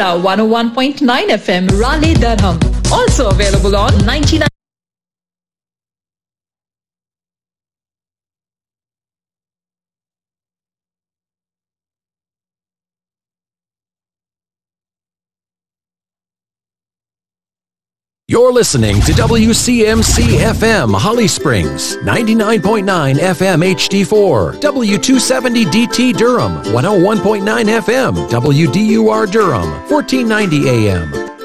Naira 101.9 FM Raleigh Durham. Also available on 99. You're listening to WCMC FM Holly Springs, 99.9 FM HD4, W270DT Durham, 101.9 FM, WDUR Durham, 1490 AM.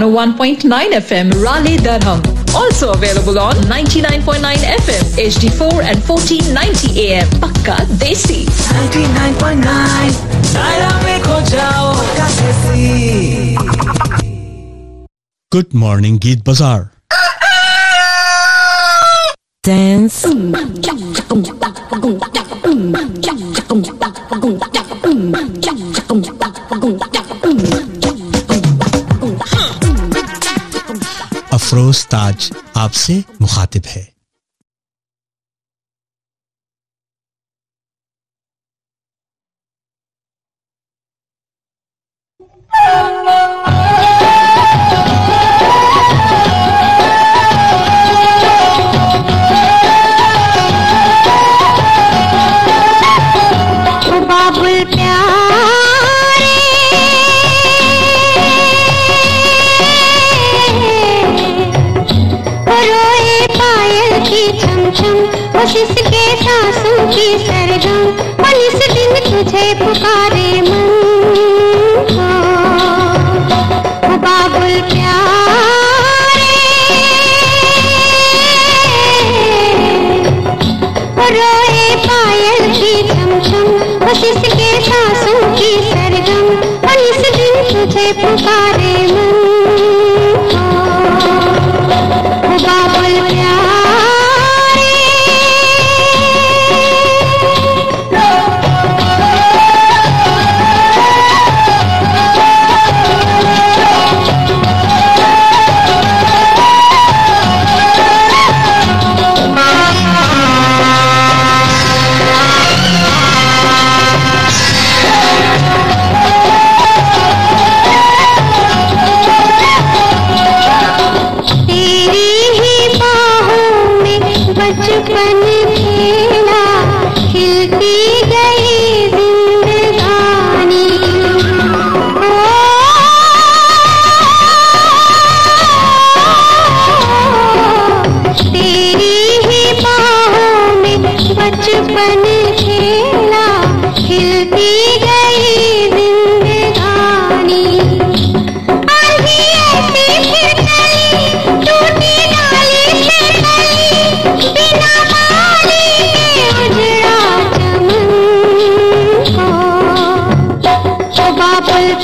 101.9 FM, Raleigh Durham. Also available on 99.9 FM, HD4 and 1490 AM, Pakka Desi. 99.9, Good morning, Geet Bazaar. Dance. Afroz ताज आपसे मुखातिब है। रोए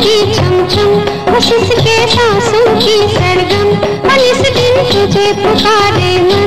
की के सांसों की सरगम और इस दिन तुझे पुकारे। मन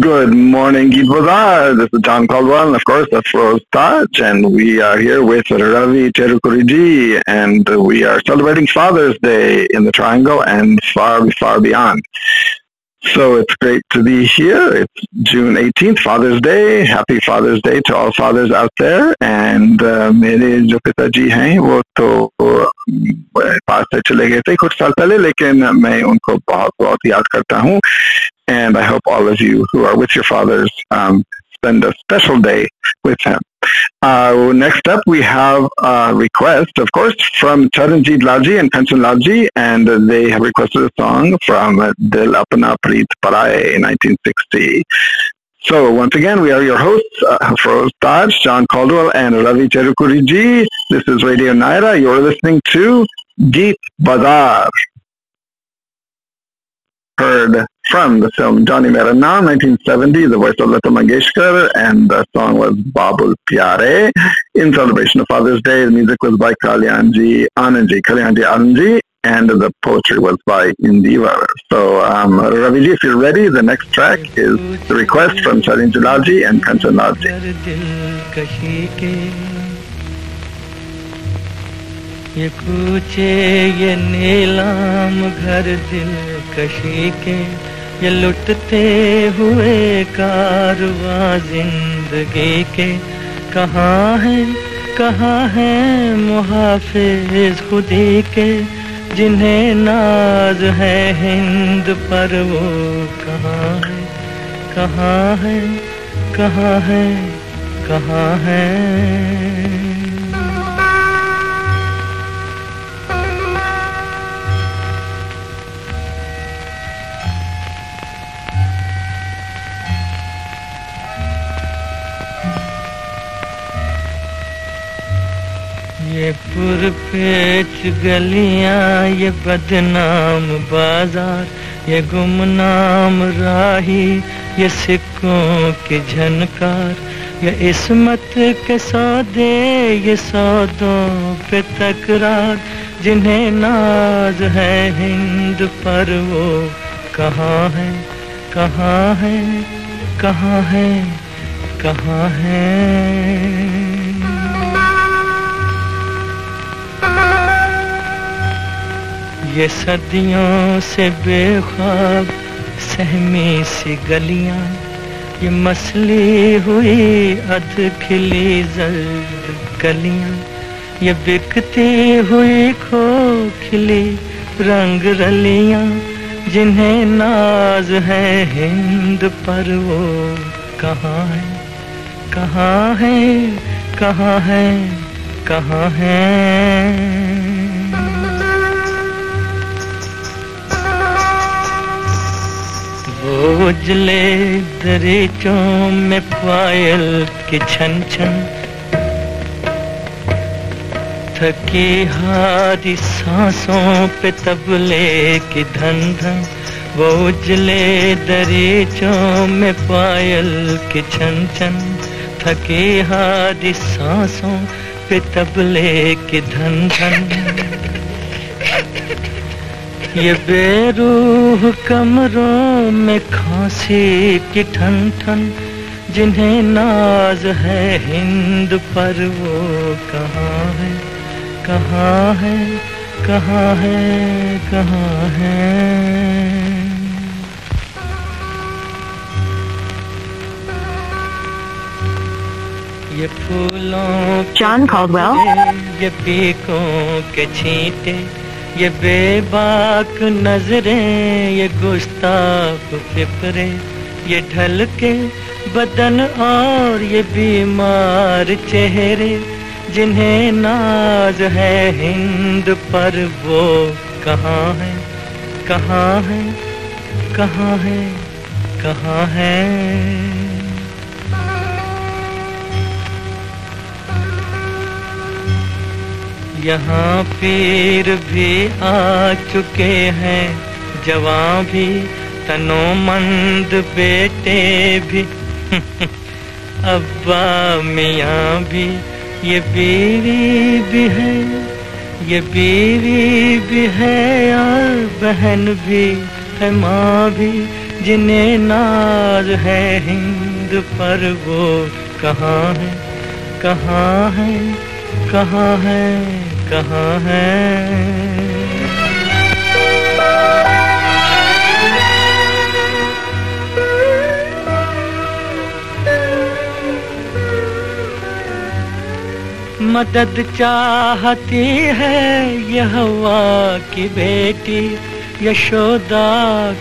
Good morning, Geet Bazaar. This is John Caldwell, and of course, that's Rose Taj, and we are here with Ravi Cherukuriji, and we are celebrating Father's Day in the Triangle and far, far beyond. So it's great to be here. It's June 18th, Father's Day. Happy Father's Day to all fathers out there. And uh, मेरे जो पिताजी हैं वो तो अ, पास से चले गए थे कुछ साल पहले लेकिन मैं उनको बहुत बहुत याद करता हूँ and I hope all of you who are with your fathers um, spend a special day with him. Uh, next up, we have a request, of course, from Charanjit Laji and Kanchan Laji, and they have requested a song from Dil Apna Preet in 1960. So once again, we are your hosts, uh, Feroz Taj, John Caldwell, and Ravi Cherukuriji. This is Radio Naira. You're listening to Geet Bazaar heard from the film Johnny Mera Naam, 1970, the voice of Lata Mangeshkar, and the song was Babul Pyare. In celebration of Father's Day, the music was by Kalyanji Anandji, Kalyanji Anandji, and the poetry was by Indivar. So, um, Raviji, if you're ready, the next track is the request from Charin Jalaji and Kanchan Lalji. कर दिल कशी के ये कूचे ये नीलाम घर दिल कशी के ये लुटते हुए कारवा ज़िंदगी के। कहाँ है कहाँ है मुहाफिज खुदी के? जिन्हें नाज है हिंद पर वो कहाँ है कहाँ है कहाँ है कहाँ है? गलियाँ, ये बदनाम बाज़ार, ये गुमनाम राही, ये सिक्कों की झनकार, ये इसमत के सौदे, ये सौदों पे तकरार, जिन्हें नाज है हिंद पर वो कहाँ है कहाँ है कहाँ है कहाँ है? ये सदियों से बेख्वाब सहमी सी गलियाँ। ये मसली हुई अध खिली जल्द गलियाँ। ये बिकती हुई खो खिली रंग रलियाँ। जिन्हें नाज है हिंद पर वो कहाँ है? कहाँ है? कहाँ है? कहाँ है? उजले दरीचों में पायल की छन छन। थकी हारी सांसों पे तबले की धन धन। वो उजले दरीचों में पायल की छन छन। थकी हारी सांसों पे तबले की धन धन। ये बेरूह कमरों में खांसी की ठन ठन जिन्हें नाज है हिंद पर वो कहाँ है कहाँ है कहाँ है कहाँ है ये फूलों के John Caldwell. ये पीकों के छींटे ये बेबाक नज़रें, ये गुस्ताख फिक्रे, ये ढल के बदन और ये बीमार चेहरे, जिन्हें नाज है हिंद पर वो कहाँ है कहाँ है कहाँ है कहाँ है? यहाँ पीर भी आ चुके हैं जवां भी, तनोमंद बेटे भी। अब्बा मियाँ भी, ये बीवी भी है, ये बीवी भी है, और बहन भी है, माँ भी, जिन्हें नाज है हिंद पर वो कहाँ है कहाँ है कहाँ है। कहाँ है? मदद चाहती है यह हवा की बेटी, यशोदा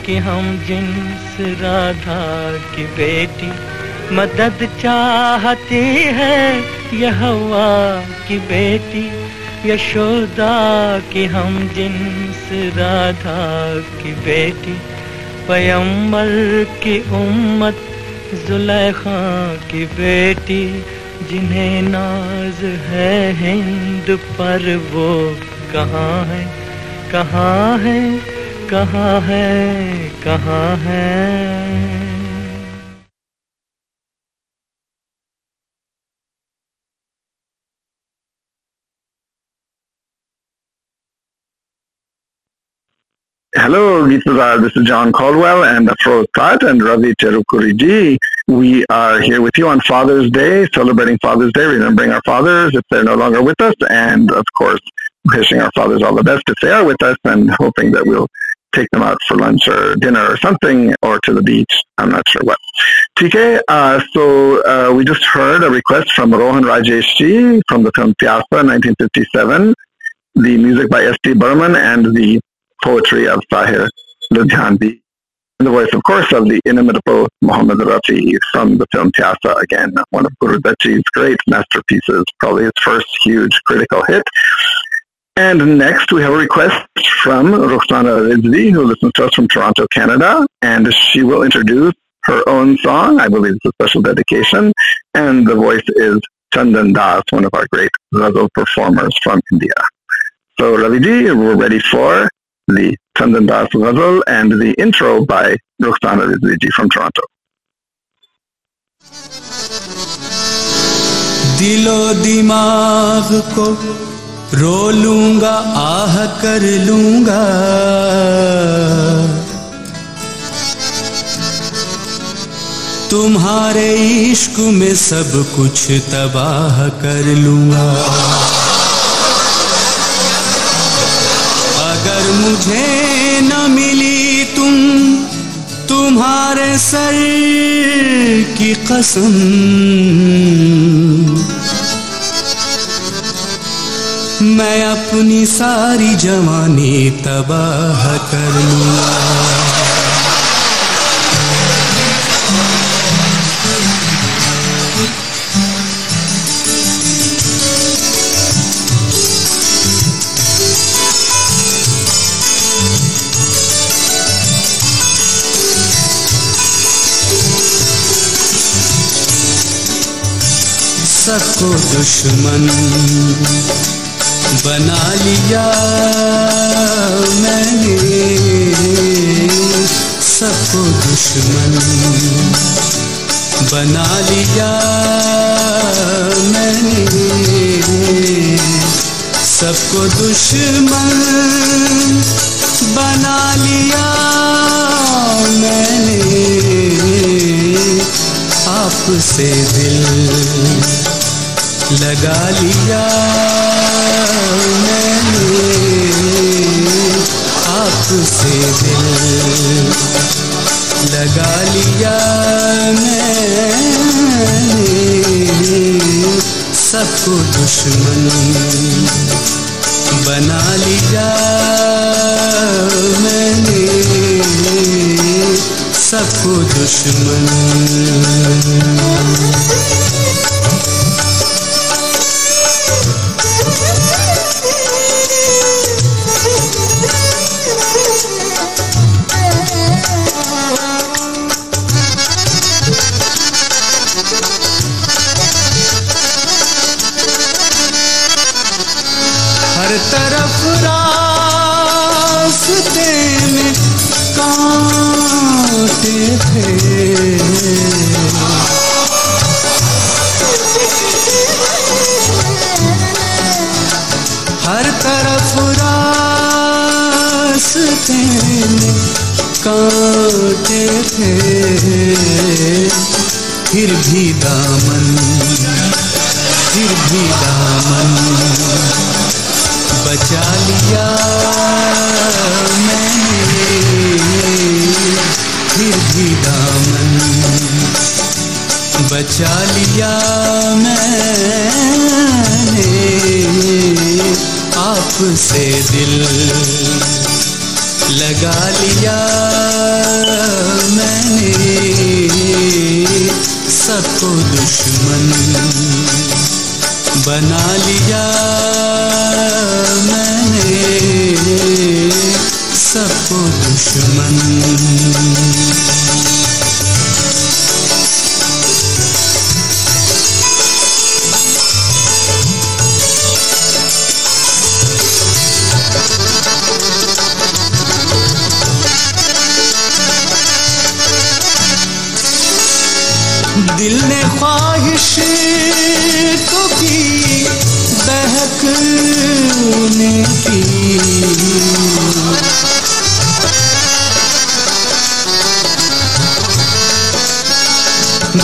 की हम जिन्स राधा की बेटी। मदद चाहती है यह हवा की बेटी यशोदा की हम जिन्स राधा की बेटी पयम्बर की उम्मत, जुलेखा की बेटी, जिन्हें नाज है हिंद पर वो कहाँ है कहाँ है कहाँ है कहाँ है? Hello. This is John Caldwell and Afroz Tat and Ravi Terukuriji. We are here with you on Father's Day, celebrating Father's Day, remembering our fathers if they're no longer with us, and of course, wishing our fathers all the best if they are with us, and hoping that we'll take them out for lunch or dinner or something, or to the beach. I'm not sure what. TK, uh, so uh, we just heard a request from Rohan Rajeshji from the film Pyasa, 1957, the music by S.T. Burman, and the poetry of Tahir Ludhianvi. And the voice, of course, of the inimitable Muhammad Rafi from the film Pyasa, again, one of Guru Datji's great masterpieces, probably his first huge critical hit. And next, we have a request from Roxana Rizvi, who listens to us from Toronto, Canada, and she will introduce her own song. I believe it's a special dedication, and the voice is Chandan Das, one of our great ghazal performers from India. So, Raviji, we're ready for the Chandan Das ghazal and the intro by Roxana Rizvi from Toronto. दिलो दिमाग को रो लूँगा आह कर लूँगा तुम्हारे इश्क में सब कुछ तबाह कर लूँगा कसम मैं अपनी सारी जवानी तबाह कर लूँगा सबको दुश्मन बना लिया मैंने। सबको दुश्मन बना लिया मैंने। सबको दुश्मन बना लिया मैंने। आपसे दिल लगा लिया मैंने। आपसे दिल लगा लिया मैंने। सबको दुश्मन बना लिया मैंने। सबको दुश्मन।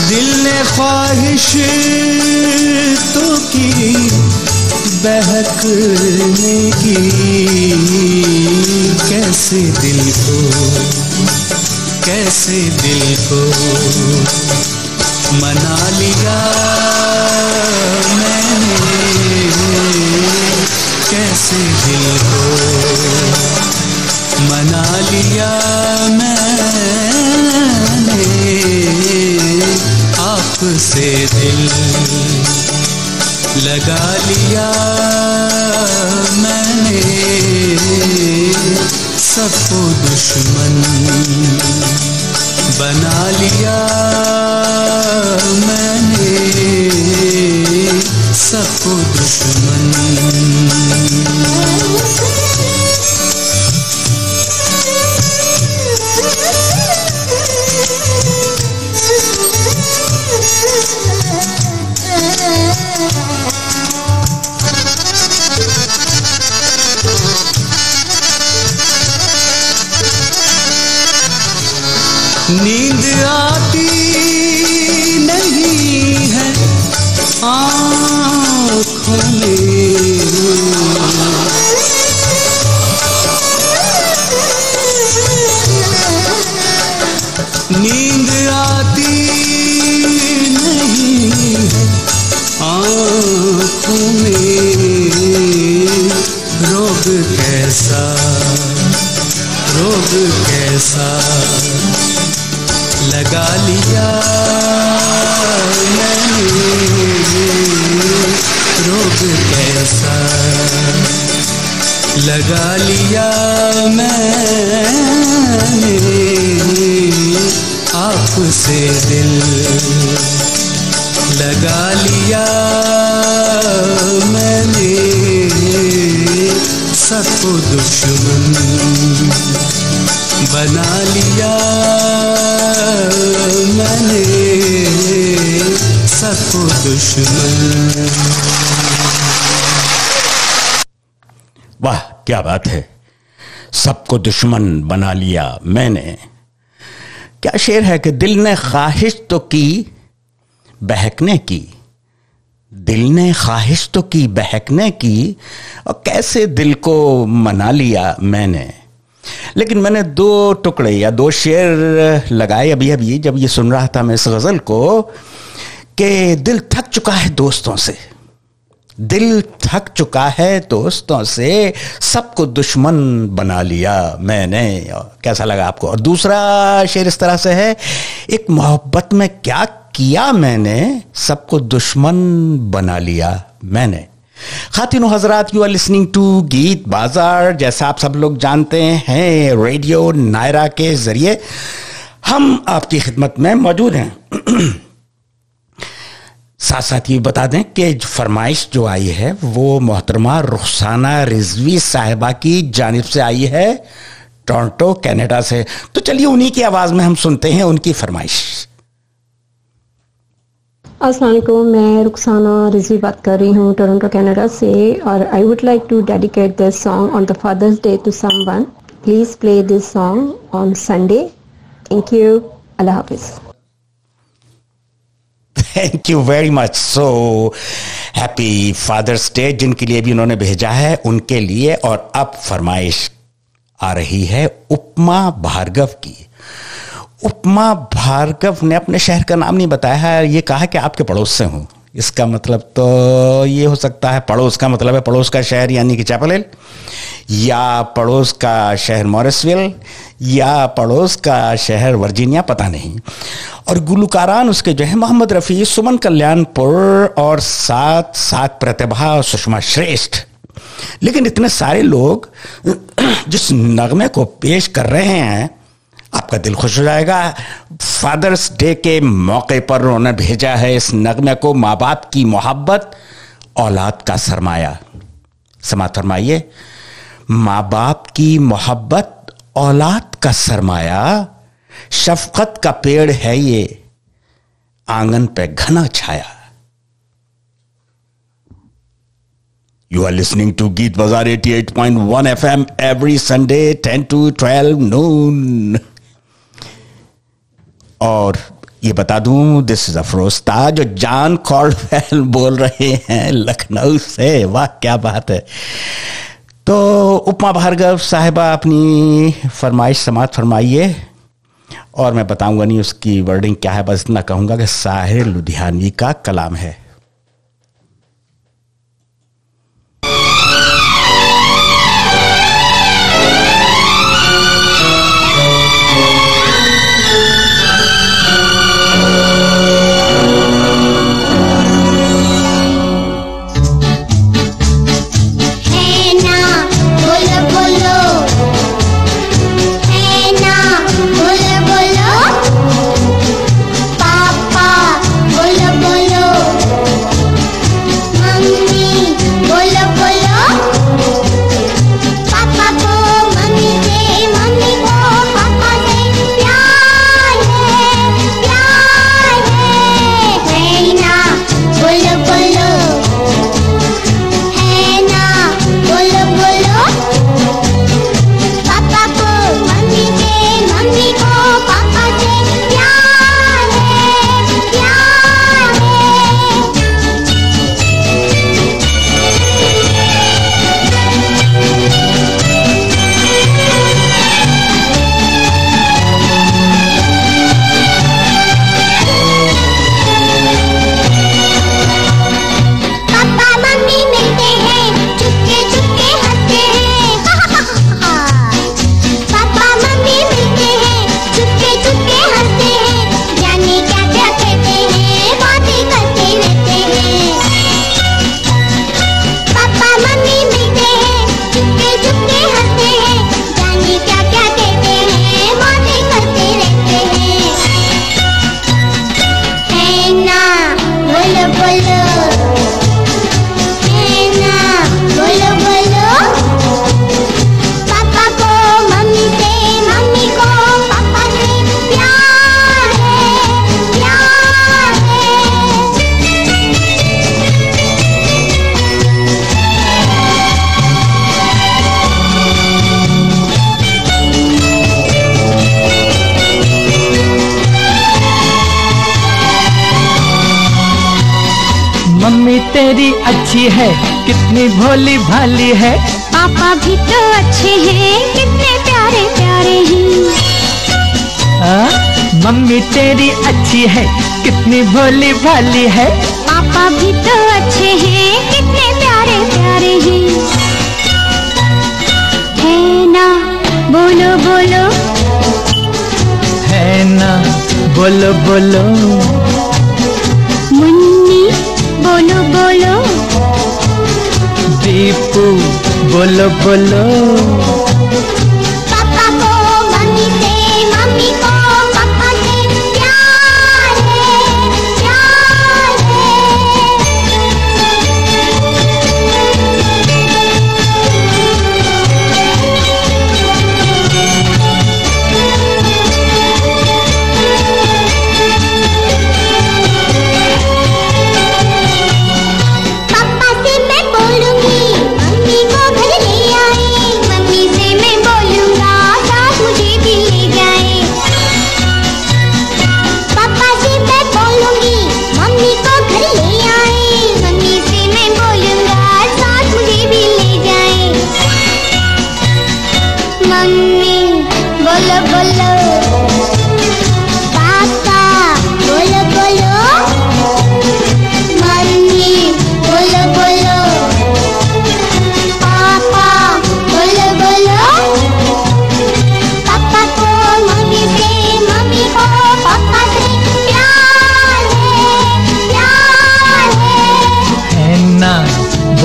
दिल ने ख्वाहिश तो की, बहकने की। कैसे दिल को, कैसे दिल को मना लिया मैंने? कैसे दिल को मना लिया मैंने? आपसे दिल लगा लिया मैंने। सबको दुश्मन बना लिया मैंने। सबको दुश्मन रोग कैसा लगा लिया मैंने आपसे दिल। लगा लिया मैंने सबको दुश्मन। बना लिया मैंने सबको दुश्मन वाह क्या बात है? सबको दुश्मन बना लिया मैंने। क्या शेर है कि दिल ने ख्वाहिश तो की, बहकने की? दिल ने ख्वाहिश तो की, बहकने की? और कैसे दिल को मना लिया मैंने? लेकिन मैंने दो टुकड़े या दो शेर लगाए। अभी अभी जब ये सुन रहा था मैं इस गज़ल को, कि दिल थक चुका है दोस्तों से। दिल थक चुका है दोस्तों से, सबको दुश्मन बना लिया मैंने। कैसा लगा आपको? और दूसरा शेर इस तरह से है, एक मोहब्बत में क्या किया मैंने, सबको दुश्मन बना लिया मैंने। खातिन हजरात you are listening to Geet Bazaar. जैसा आप सब लोग जानते हैं, रेडियो नायरा के ज़रिए हम आपकी खिदमत में मौजूद हैं। साथ साथ ये बता दें कि फरमाइश जो आई है, वो मोहतरमा रुखसाना रिजवी साहिबा की जानब से आई है, टोरंटो, कनाडा से। तो चलिए उन्हीं की आवाज़ में हम सुनते हैं उनकी फरमाइश। असलम मैं रुखसाना रिजवी बात कर रही हूँ, टोरंटो, कनाडा से, और I would like to dedicate this song on the father's day to someone please play this song on Sunday thank you अल्लाह हाफिज़ thank you very much so happy father's day जिनके लिए भी उन्होंने भेजा है, उनके लिए और अब फरमाइश आ रही है उपमा भार्गव की। उपमा भार्गव ने अपने शहर का नाम नहीं बताया है, ये कहा कि आपके पड़ोस से हूँ। इसका मतलब तो ये हो सकता है, पड़ोस का मतलब है, पड़ोस का शहर, यानी कि चैपल या पड़ोस का शहर मॉरिसविल, या पड़ोस का शहर वर्जीनिया, पता नहीं। और गुलकारान उसके जो है, मोहम्मद रफ़ी, सुमन कल्याणपुर और साथ साथ प्रतिभा और सुषमा श्रेष्ठ। लेकिन इतने सारे लोग जिस नगमे को पेश कर रहे हैं, आपका दिल खुश हो जाएगा। फादर्स डे के मौके पर उन्होंने भेजा है इस नगमे को, माँ बाप की मोहब्बत, औलाद का सरमाया। समात फरमाइए। माँ बाप की मोहब्बत, औलाद का सरमाया, शफकत का पेड़ है ये, आँगन पे घना छाया। You are listening to Geet Bazaar 88.1 FM every Sunday 10 to 12 noon. और ये बता दूँ दिस इज़ अफरोस्ता जो जान कॉल्डवेल बोल रहे हैं, लखनऊ से। वाह, क्या बात है। तो उपमा भार्गव साहिबा अपनी फरमाइश समात फरमाइए और मैं बताऊँगा नहीं उसकी वर्डिंग क्या है, बस इतना कहूँगा कि साहिर लुधियानवी का कलाम है। तेरी अच्छी है कितनी भोली भाली है। पापा भी तो अच्छे हैं कितने प्यारे प्यारे हैं? मम्मी तेरी अच्छी है कितनी भोली भाली है। पापा भी तो अच्छे हैं कितने प्यारे प्यारे हैं। है ना बोलो बोलो। है ना बोलो बोलो। बोलो बोलो। दीपू बोलो बोलो।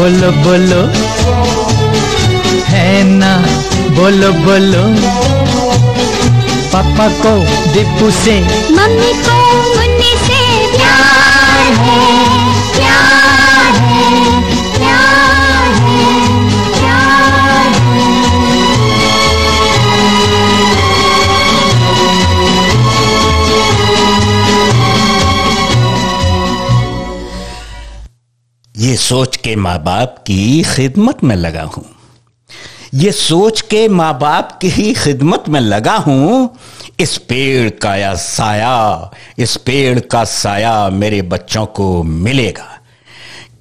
बोलो बोलो। है ना? बोलो बोलो। पापा को दीपू से मम्मी को मुन्नी से प्यार है प्यार है। ये सोच के माँ बाप की खिदमत में लगा हूँ। ये सोच के माँ बाप की ही खिदमत में लगा हूँ। इस पेड़ का या साया, इस पेड़ का साया मेरे बच्चों को मिलेगा।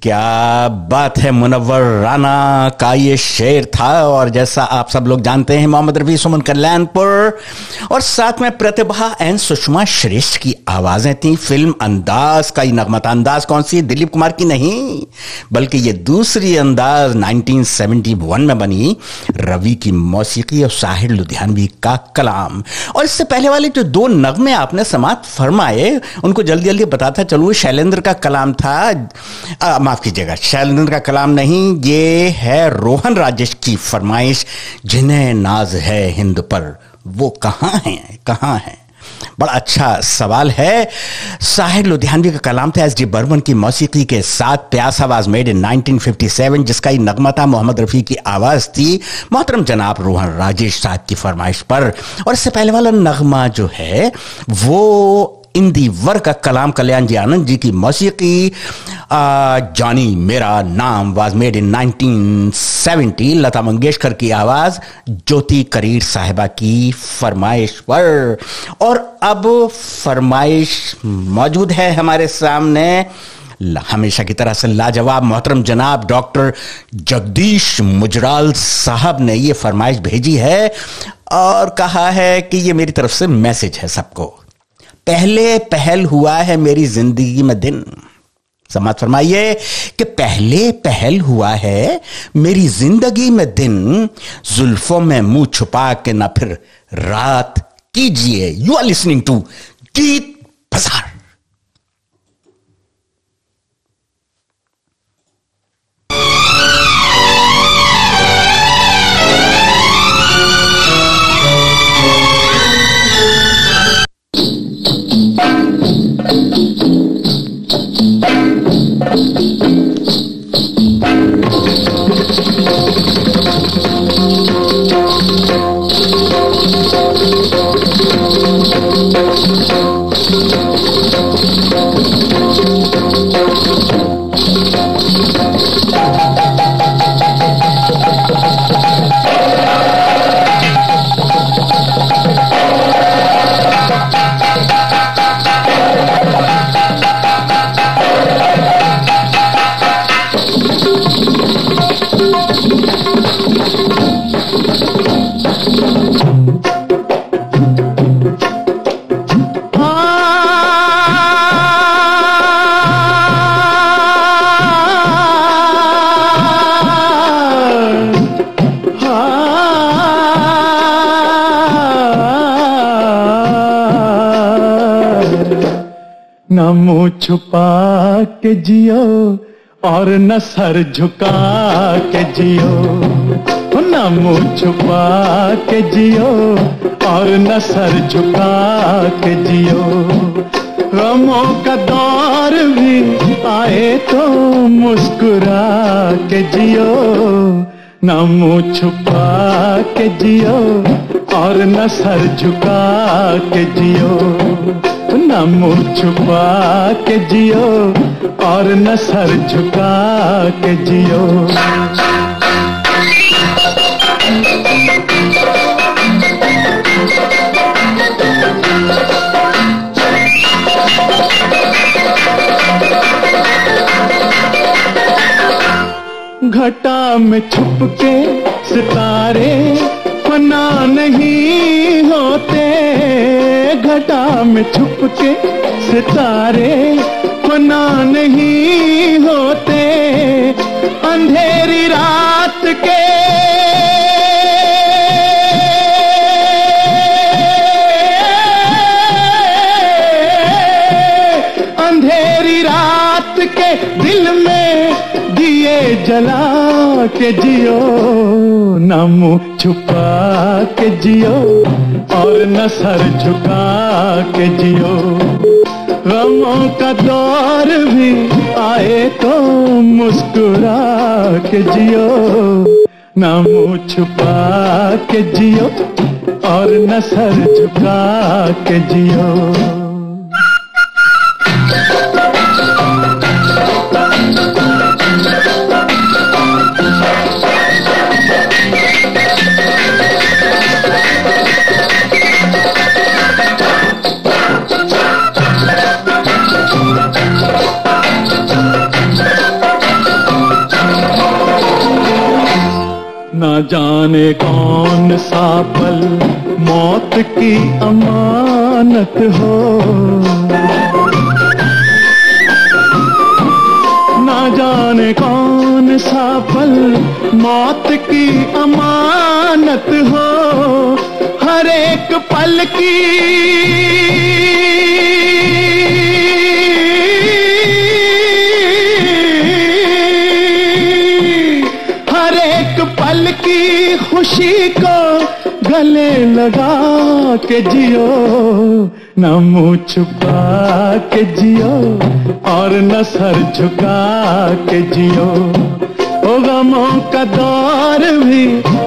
क्या बात है मुनव्वर राना का ये शेर था? और जैसा आप सब लोग जानते हैं मोहम्मद रफी सुमन कल्याणपुर। और साथ में प्रतिभा एंड सुषमा श्रेष्ठ की आवाज़ें थी। फ़िल्म अंदाज का ये नगमता अंदाज कौन सी दिलीप कुमार की नहीं बल्कि ये दूसरी अंदाज 1971 में बनी रवि की मौसीकी और साहिर लुधियानवी का कलाम। और इससे पहले वाले जो दो नगमे आपने समाप्त फरमाए उनको जल्दी जल्दी बताता चलूँ। शैलेंद्र का कलाम था आ, माफ़ कीजिएगा शैलेंद्र का कलाम नहीं, ये है रोहन राजेश की फरमाइश, जिन्हें नाज है हिंद पर। वो कहाँ हैं? कहाँ हैं? बड़ा अच्छा सवाल है। साहिर लुधियानवी का कलाम था एस डी बर्मन की मौसीकी के साथ प्यास आवाज़ मेड इन 1957 जिसका ही नगमा था मोहम्मद रफी की आवाज़ थी। मोहतरम जनाब रोहन राजेश साहब की फरमाइश पर। और इससे पहले वाला नगमा जो है, वो इंदी वर का कलाम कल्याण जी आनंद जी की मौसीकी Johny Mera Naam was made in 1970 Lata Mangeshkar की आवाज़ ज्योति करीर साहिबा की फरमाइश पर और अब फरमाइश मौजूद है हमारे सामने हमेशा की तरह से लाजवाब मोहतरम जनाब डॉक्टर जगदीश मुजराल साहब ने ये फरमाइश भेजी है और कहा है कि ये मेरी तरफ़ से मैसेज है सबको पहले पहल हुआ है मेरी ज़िंदगी में दिन। समाज फरमाइए कि पहले पहल हुआ है मेरी ज़िंदगी में दिन। जुल्फों में मुँह छुपा के ना फिर रात कीजिए। You are listening to Geet बाज़ार मुँह छुपा के जियो और न सर झुका के जियो। न मुँह छुपा के जियो और न सर झुका के जियो। गमों का दौर भी आए तो मुस्कुरा के जियो। न मुँह छुपा के जियो और न सर झुका के जियो। न मुँह छुपा के जियो और न सर झुका के जियो। घटा में छुप के सितारे फना नहीं होते। घटा में छुप के सितारे फना नहीं होते। अंधेरी रात के अंधेरी रात के दिल में दिए जला के जियो न मुँह छुपा के जियो। और न सर झुका के जियो। गमों का दौर भी आए तो मुस्कुरा के जियो। न मुँह छुपा के जियो और न सर झुका के जियो। जाने कौन सा पल मौत की अमानत हो? ना जाने कौन सा पल मौत की अमानत हो। हर एक पल की लगा के जियो, न मुँह छुपा के जियो, और न सर झुका के जियो। ओ गमों का दौर भी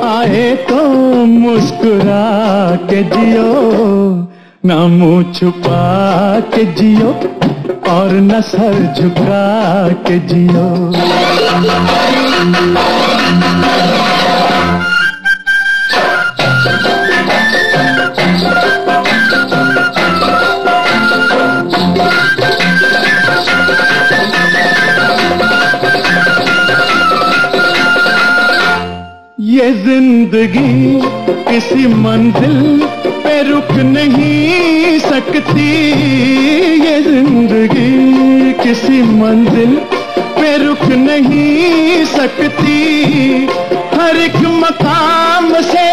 आए तो मुस्कुरा के जियो, न मुँह छुपा के जियो, और न सर झुका के जियो। ज़िंदगी किसी मंजिल पे रुक नहीं सकती। ये ज़िंदगी किसी मंजिल पे रुक नहीं सकती। हर एक मकाम से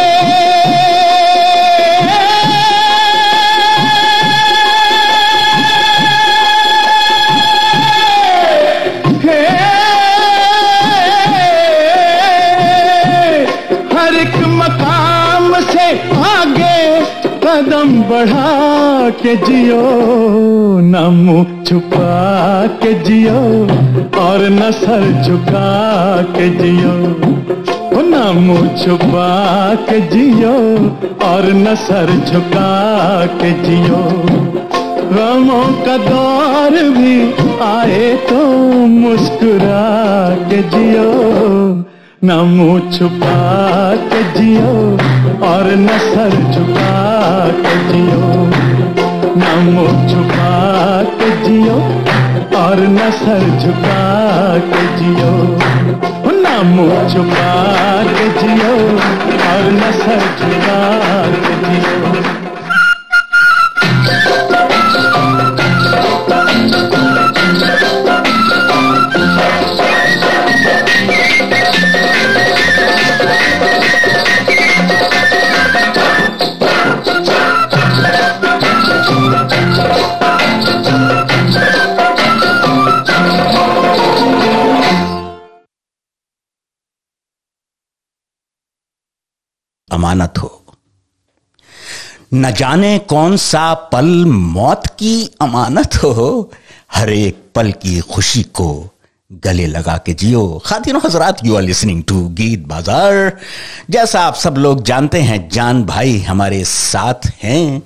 बढ़ा के जियो, न मुँह छुपा के जियो, और न सर झुका के जियो। न मुँह छुपा के जियो, और न सर झुका के जियो। गमों का दौर भी आए तो मुस्कुरा के जियो, न मुँह छुपा के जियो। और न सर झुका के जियो, न मुँह झुका के जियो, और न सर झुका के जियो। न मुँह झुका के जियो, और न सर झुका के जियो। अमानत हो। न जाने कौन सा पल मौत की अमानत हो, हर एक पल की खुशी को गले लगा के जियो। खातिन हजरात you are listening to Geet Bazaar. जैसा आप सब लोग जानते हैं, जान भाई हमारे साथ हैं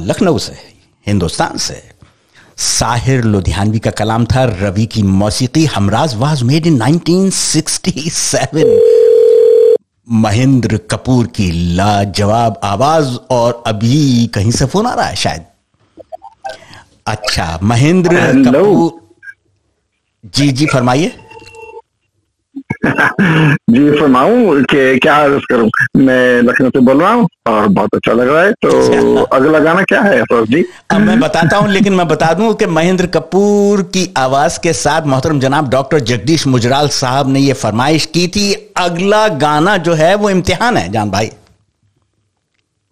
लखनऊ से, हिंदुस्तान से। साहिर लुधियानवी का कलाम था, रवि की मौसीकी Humraaz was made in 1967 Mahendra Kapoor की लाजवाब आवाज़ और अभी कहीं से फ़ोन आ रहा है शायद? अच्छा महेंद्र कपूर जी जी फरमाइए। जी फरमाऊं कि क्या अर्ज़ करूँ? मैं लखनऊ से बोल रहा हूँ और बहुत अच्छा लग रहा है तो अगला गाना क्या है अफरोज जी? अब मैं बताता हूँ लेकिन मैं बता दूँ कि महेंद्र कपूर की आवाज़ के साथ मोहतरम जनाब डॉक्टर जगदीश मुजराल साहब ने यह फरमाइश की थी अगला गाना जो है वो इम्तिहान है जान भाई।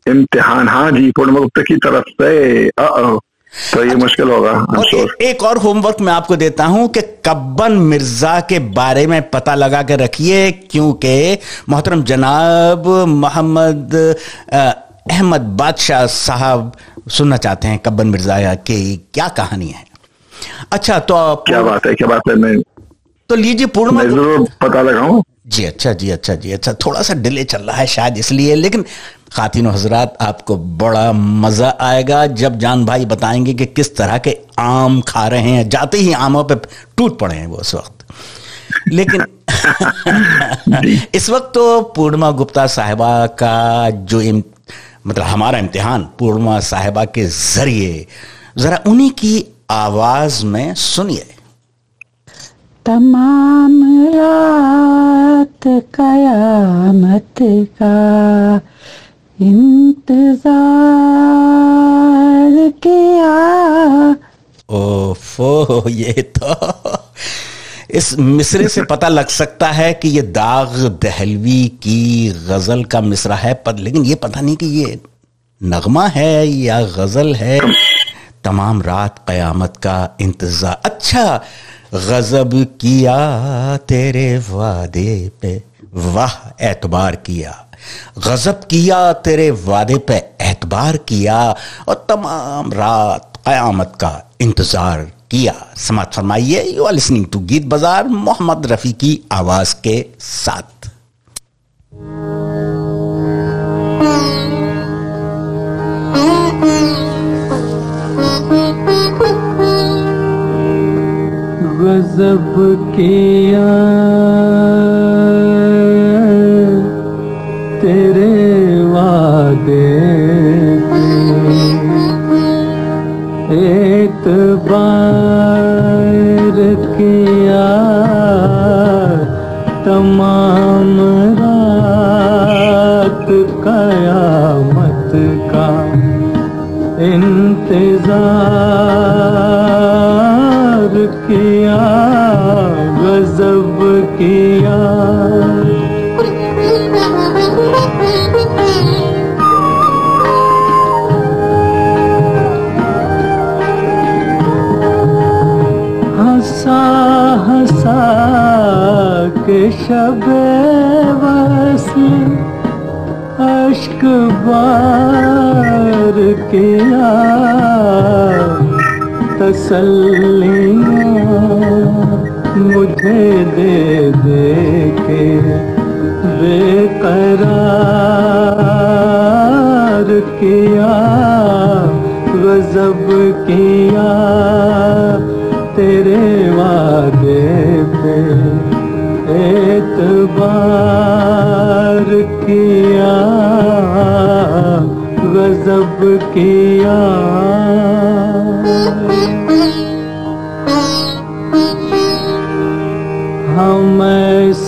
इम्तिहान हाँ जी पूर्ण की तरफ़ से तो ये मुश्किल होगा और sure. ए, एक और होमवर्क मैं आपको देता हूँ कि कब्बन मिर्ज़ा के बारे में पता लगा के रखिए क्योंकि मोहतरम जनाब मोहम्मद अहमद बादशाह साहब सुनना चाहते हैं कब्बन मिर्ज़ा की क्या कहानी है अच्छा तो आप- क्या बात है क्या बात है मैं तो लीजिए पूर्ण मैं ज़रूर पता लगाऊँ। जी अच्छा जी अच्छा जी अच्छा थोड़ा सा डिले चल रहा है शायद इसलिए लेकिन खातिन हजरात आपको बड़ा मज़ा आएगा जब जान भाई बताएँगे कि किस तरह के आम खा रहे हैं जाते ही आमों पे टूट पड़े हैं वो उस वक्त। लेकिन इस वक्त तो पूर्णिमा गुप्ता साहिबा का जो इम, मतलब हमारा इम्तिहान पूर्णिमा साहिबा के ज़रिए जरा उन्हीं की आवाज़ में सुनिए। तमाम रात कयामत का इंतज़ार किया ओफो, ये तो इस मिसरे से पता लग सकता है कि ये दाग दहलवी की गज़ल का मिसरा है, पर लेकिन ये पता नहीं कि ये नगमा है या गज़ल है। तमाम रात कयामत का इंतज़ार। अच्छा गजब किया तेरे वादे पे। वाह, एतबार किया। गजब किया तेरे वादे पे, एतबार किया। और तमाम रात कयामत का इंतज़ार किया। समाज फरमाइए you are listening to Geet बाज़ार, मोहम्मद रफी की आवाज़ के साथ। गजब किया तेरे वादे एतबार किया तमाम रात कयामत का इंतज़ार। किया गजब किया। हंसा हंसा के शब अश्क बार किया। मुझे दे दे के बेकरार किया, गजब किया तेरे वादे पे एतबार किया, गजब किया।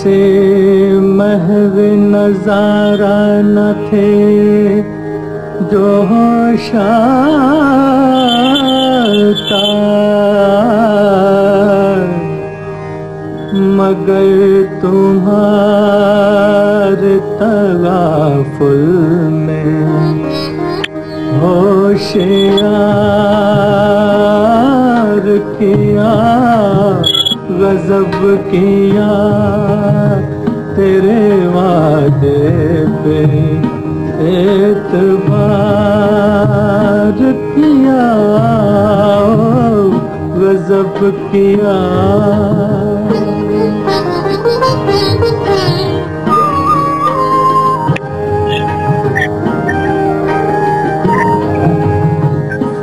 ऐसे महव नजारा न थे जो होशाता। मगर तुम्हारे तगाफुल में होशियार किया गजब किया तेरे वादे पे एतबार किया गजब किया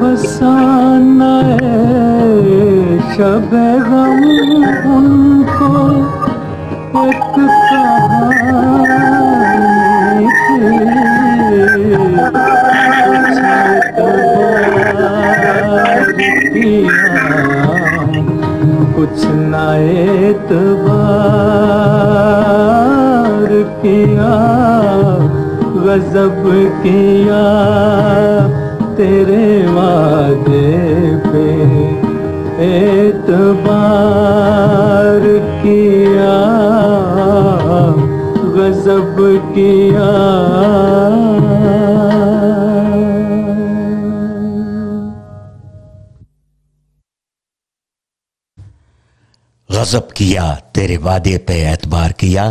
फसाना शब गम कुछ ना एतबार किया गजब किया तेरे वादे पे एतबार किया गजब किया। गजब किया, तेरे वादे पे एतबार किया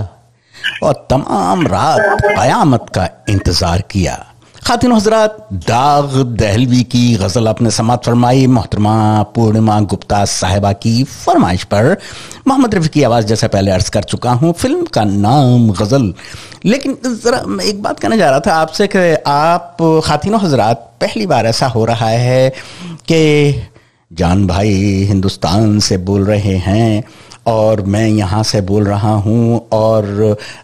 और तमाम रात कयामत का इंतज़ार किया। खातिन हजरात, दाग दहलवी की गज़ल अपने समात फरमाई। मोहतरमा, पूर्णिमा गुप्ता साहिबा की फरमाइश पर मोहम्मद रफी की आवाज़ जैसे पहले अर्ज़ कर चुका हूँ। फ़िल्म का नाम गज़ल। लेकिन ज़रा मैं एक बात कहना चाह रहा था आपसे कि आप, खातिन हजरात, पहली बार ऐसा हो रहा है कि जान भाई, हिंदुस्तान से बोल रहे हैं और मैं यहाँ से बोल रहा हूँ और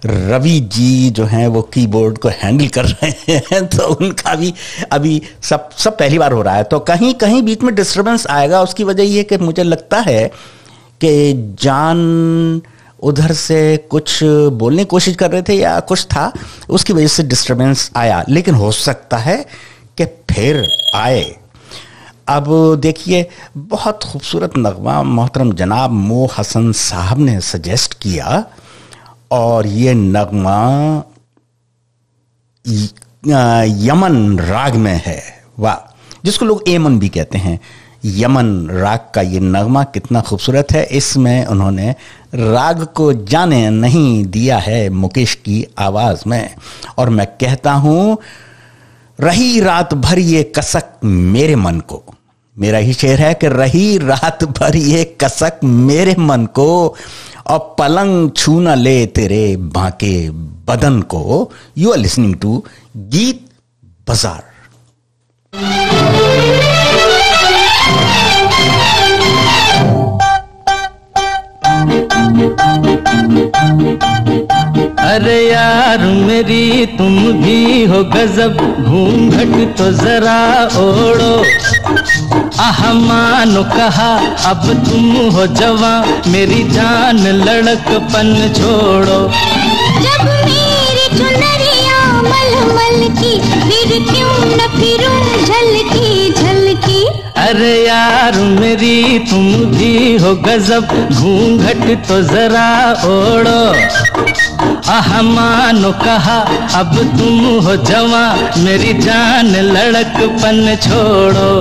रवि जी जो हैं वो कीबोर्ड को हैंडल कर रहे हैं तो उनका भी अभी सब सब पहली बार हो रहा है। तो कहीं कहीं बीच में डिस्टरबेंस आएगा, उसकी वजह ये कि मुझे लगता है कि जान उधर से कुछ बोलने की कोशिश कर रहे थे या कुछ था, उसकी वजह से डिस्टरबेंस आया। लेकिन हो सकता है कि फिर आए। अब देखिए, बहुत खूबसूरत नगमा मोहतरम जनाब मो हसन साहब ने सजेस्ट किया और ये नगमा यमन राग में है। वाह, जिसको लोग एमन भी कहते हैं। यमन राग का ये नगमा कितना खूबसूरत है। इसमें उन्होंने राग को जाने नहीं दिया है मुकेश की आवाज़ में। और मैं कहता हूँ, रही रात भर ये कसक मेरे मन को। मेरा ही शेर है कि रही रात भर ये कसक मेरे मन को, और पलंग छू न ले तेरे बांके बदन को। You are listening to Geet बाज़ार। अरे यार मेरी तुम भी हो गजब घूंघट तो जरा ओढ़ो। आह मानो कहा अब तुम हो जवा मेरी जान लड़क लड़कपन छोड़ो। जब मेरी चुनरिया मलमल की फिर क्यों न फिरूं झलकी झलकी? अरे यार मेरी तुम भी हो गजब घूंघट तो जरा ओढ़ो। आह मानो कहा अब तुम हो जवा मेरी जान लड़कपन छोड़ो।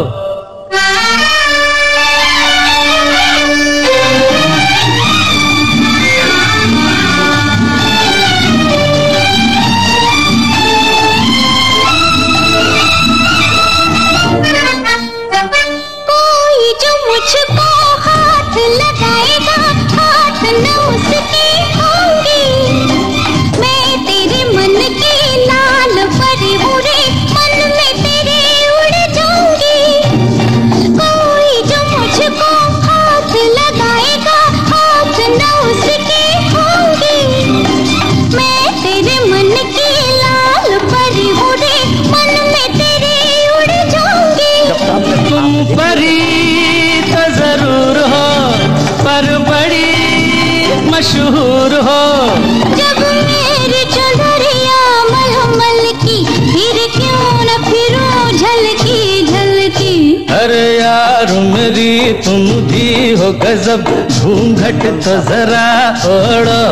गजब घूंघट तो जरा ओढ़ो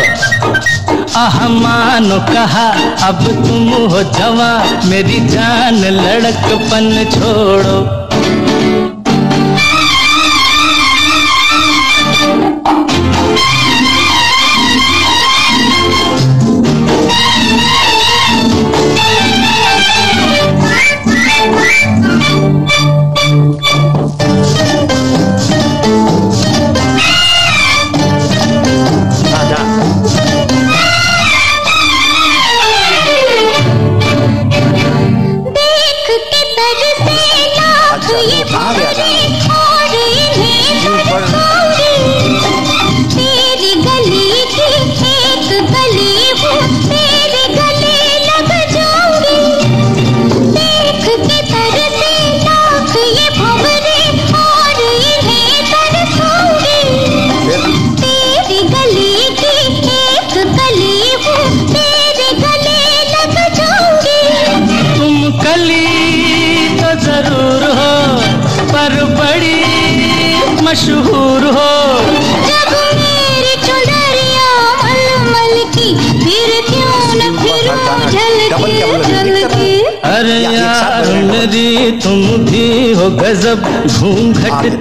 अहमान कहा, अब तुम हो जवा, मेरी जान लड़कपन छोड़ो।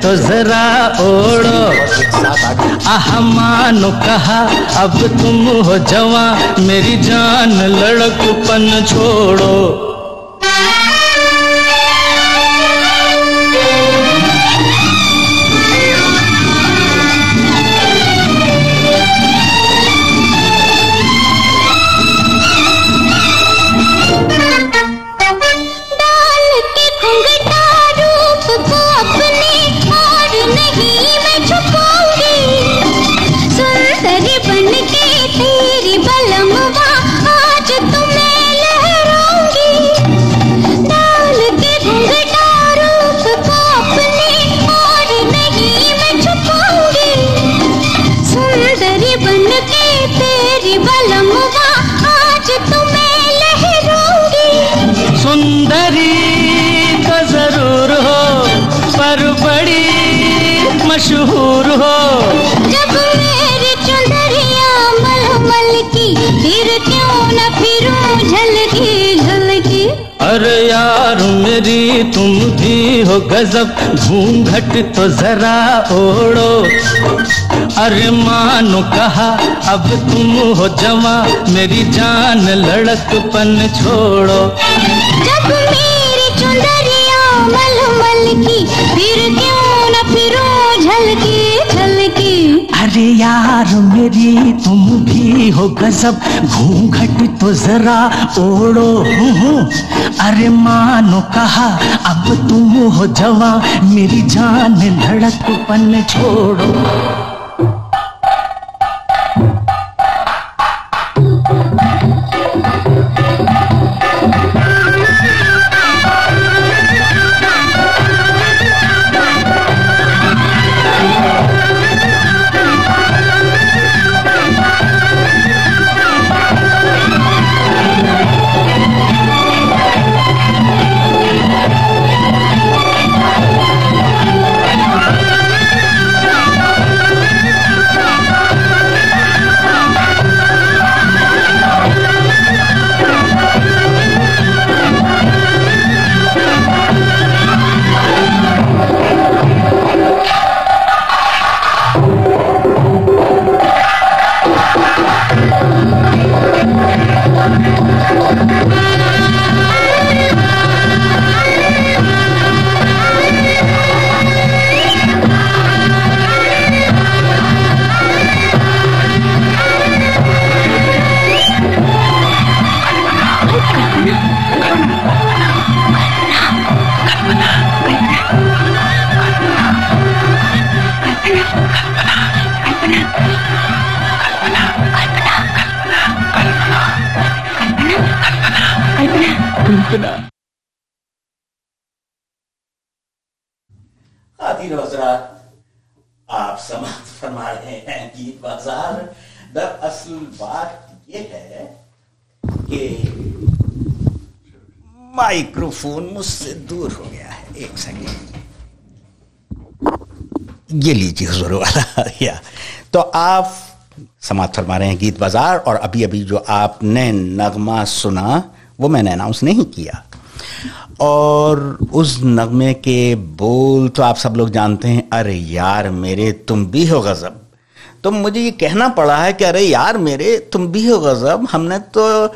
तो जरा ओढ़ो। आह मानो कहा अब तुम हो जवा मेरी जान लड़कपन छोड़ो। हो गजब घूंघट तो जरा ओढ़ो। अरे मानो कहा, अब तुम हो जमा मेरी जान लड़कपन छोड़ो। जब मेरी चुंदरिया मलमल की, फिर क्यों न फिरूं झलकी झलकी? अरे यार, मेरी तुम भी हो गजब। घूंघट तो जरा ओढ़ो। हूँ। अरे मानो कहा, अब तुम हो जवा मेरी जान धड़क पन छोड़ो। माइक्रोफोन मुझसे दूर हो गया है। एक सेकेंड। ये लीजिए हुजूर वाला। तो आप समाप्त फरमा रहे हैं गीत बाज़ार और अभी अभी जो आपने नगमा सुना, वो मैंने अनाउंस नहीं किया। और उस नगमे के बोल तो आप सब लोग जानते हैं, अरे यार मेरे, तुम भी हो गजब। तो मुझे ये कहना पड़ा है कि अरे यार मेरे, तुम भी हो गजब। हमने तो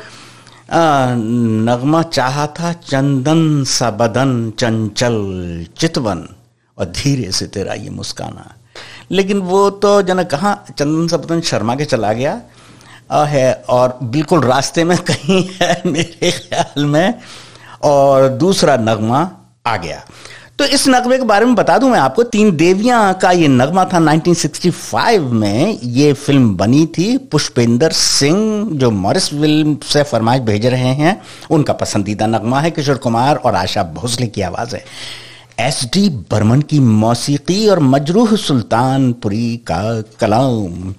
नगमा चाहा था, चंदन सा बदन, चंचल चितवन। और धीरे से तेरा ये मुस्काना लेकिन वो तो जन कहाँ, चंदन सा बदन शर्मा के चला गया। है, और बिल्कुल रास्ते में कहीं है मेरे ख्याल में। और दूसरा नगमा आ गया। तो इस नगमे के बारे में बता दूँ मैं आपको, तीन देवियाँ का ये नगमा था 1965 में। ये फ़िल्म बनी थी पुष्पेंद्र सिंह, जो मॉरिस फ़िल्म से फरमाइश भेज रहे हैं। उनका पसंदीदा नगमा है किशोर कुमार और आशा भोसले की आवाज़ है। एस डी बर्मन की मौसीकी और मजरूह सुल्तानपुरी का कलाम।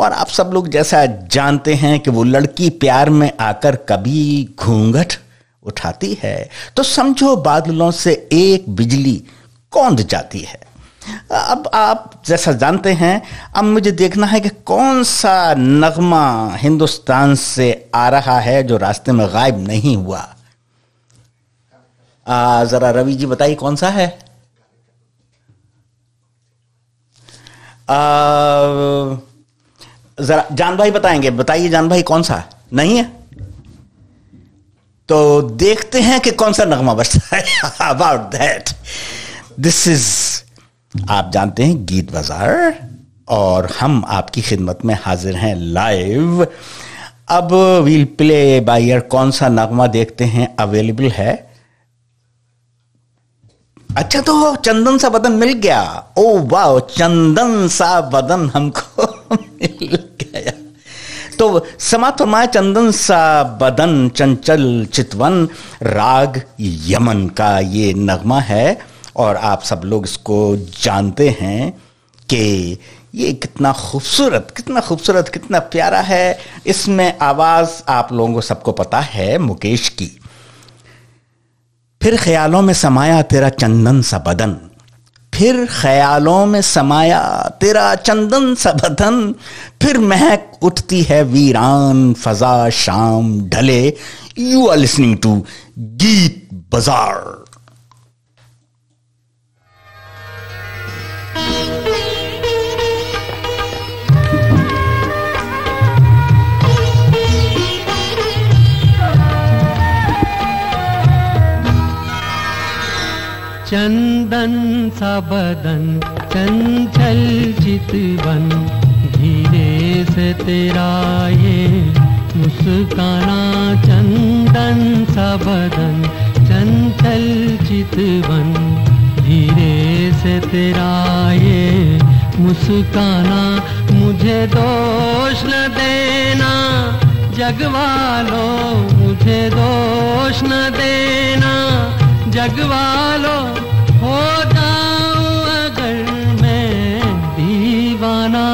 और आप सब लोग जैसा जानते हैं कि वो लड़की प्यार में आकर कभी घूंघट उठाती है तो समझो बादलों से एक बिजली कौंध जाती है। अब आप जैसा जानते हैं अब मुझे देखना है कि कौन सा नगमा हिंदुस्तान से आ रहा है जो रास्ते में गायब नहीं हुआ। आ, जरा रवि जी बताइए कौन सा है? आ, जरा जान भाई बताएँगे बताइए जान भाई कौन सा? नहीं है? तो देखते हैं कि कौन सा नगमा बजता है। अबाउट दैट दिस इज़ आप जानते हैं गीत बाज़ार और हम आपकी खिदमत में हाजिर हैं लाइव अब वील प्ले बाय ईयर कौन सा नगमा देखते हैं अवेलेबल है। अच्छा तो चंदन सा बदन मिल गया। ओ वाह चंदन सा बदन हमको मिल गया। तो समाप्त फरमाए चंदन सा बदन, चंचल चितवन, राग यमन का ये नगमा है। और आप सब लोग इसको जानते हैं कि ये कितना खूबसूरत कितना खूबसूरत, कितना प्यारा है। इसमें आवाज़ आप लोगों को सबको पता है मुकेश की। फिर ख्यालों में समाया, तेरा चंदन सा बदन। फिर ख्यालों में समाया तेरा चंदन सा बदन फिर महक उठती है वीरान, फजा शाम ढले। You are listening to Geet बाज़ार। चंदन सा बदन, चंचल चितवन धीरे से तेरा ये मुस्काना चंदन सा बदन, चंचल चितवन धीरे से तेरा ये मुस्काना, मुझे दोष न देना। जगवालो मुझे दोष न देना। जगवालो जाऊँ अगर मैं दीवाना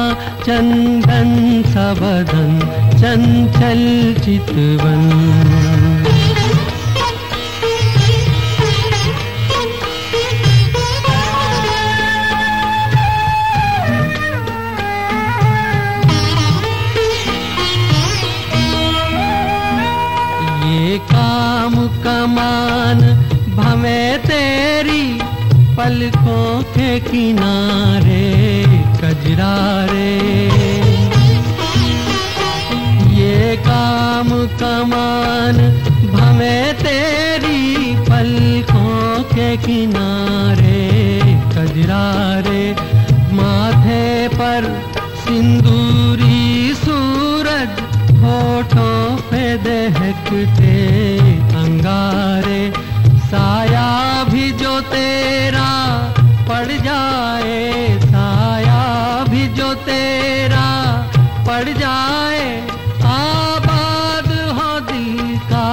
चंदन सा बदन चंचल चितवन। ये काम कमान भवे तेरी पलकों के किनारे कजरा रे ये काम कमान भवे तेरी पलकों के किनारे कजरा रे माथे पर सिंदूरी सूरज, होठों पे दहकते अंगारे। साया जो तेरा पड़ जाए, साया भी जो तेरा पड़ जाए, आबाद हो दिल का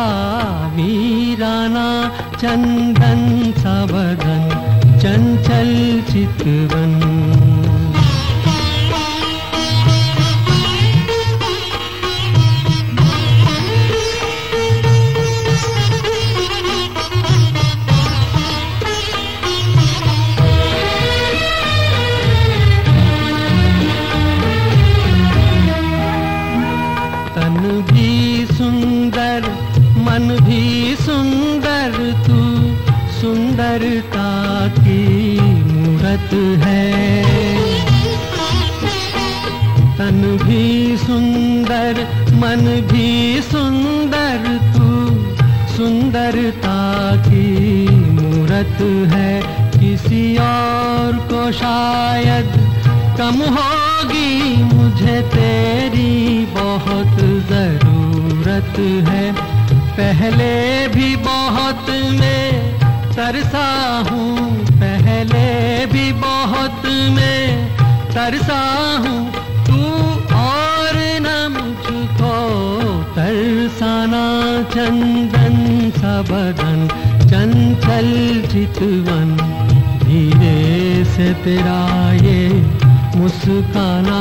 वीराना चंदन सा चंचल चितवन। सुंदर, मन भी सुंदर तू। सुंदरता की मूरत है किसी और को शायद। कम होगी मुझे तेरी बहुत ज़रूरत है। पहले भी बहुत मैं तरसा हूँ, पहले भी बहुत मैं तरसा हूँ। तरसाना चंदन सा बदन चंचल चितवन। धीरे से तेरा ये मुस्काना,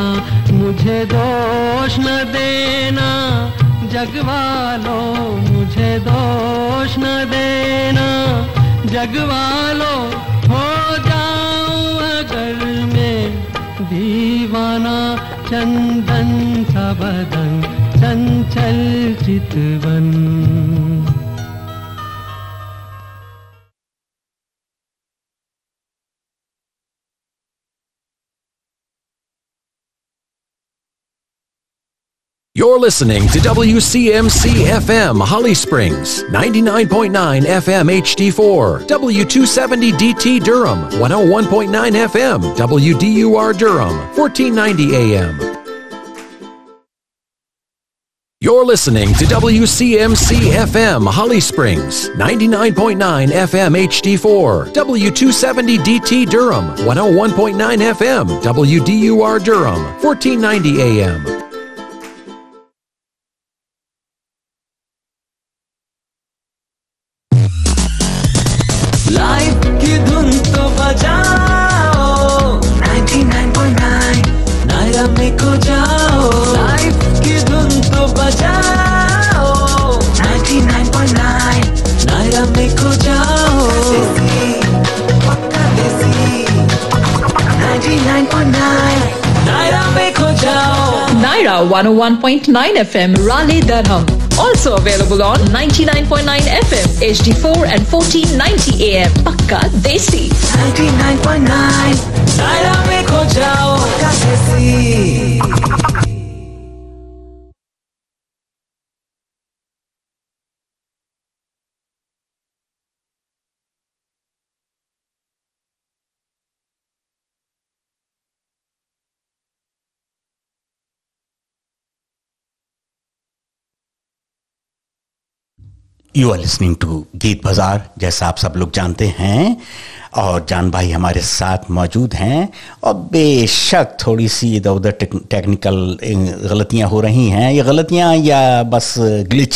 मुझे दोष न देना। जगवालो, मुझे दोष न देना। जगवालो, हो जाऊँ अगर मैं दीवाना चंदन सा बदन चंचल चितवन You're listening to WCMC FM Holly Springs, 99.9 FM HD4, W270DT Durham, 101.9 FM, WDUR Durham, 1490 AM. You're listening to WCMC FM Holly Springs, 99.9 FM HD4, W270DT Durham, 101.9 FM, WDUR Durham, 1490 AM. 101.9 FM Raleigh Durham. Also available on 99.9 FM HD4 and 1490 AM. Pakka Desi. 99.9 you are listening to Geet Bazaar जैसा आप सब लोग जानते हैं, और जान भाई हमारे साथ मौजूद हैं, और बेशक थोड़ी सी इधर उधर टेक्निकल गलतियाँ हो रही हैं, ये गलतियाँ या बस ग्लिच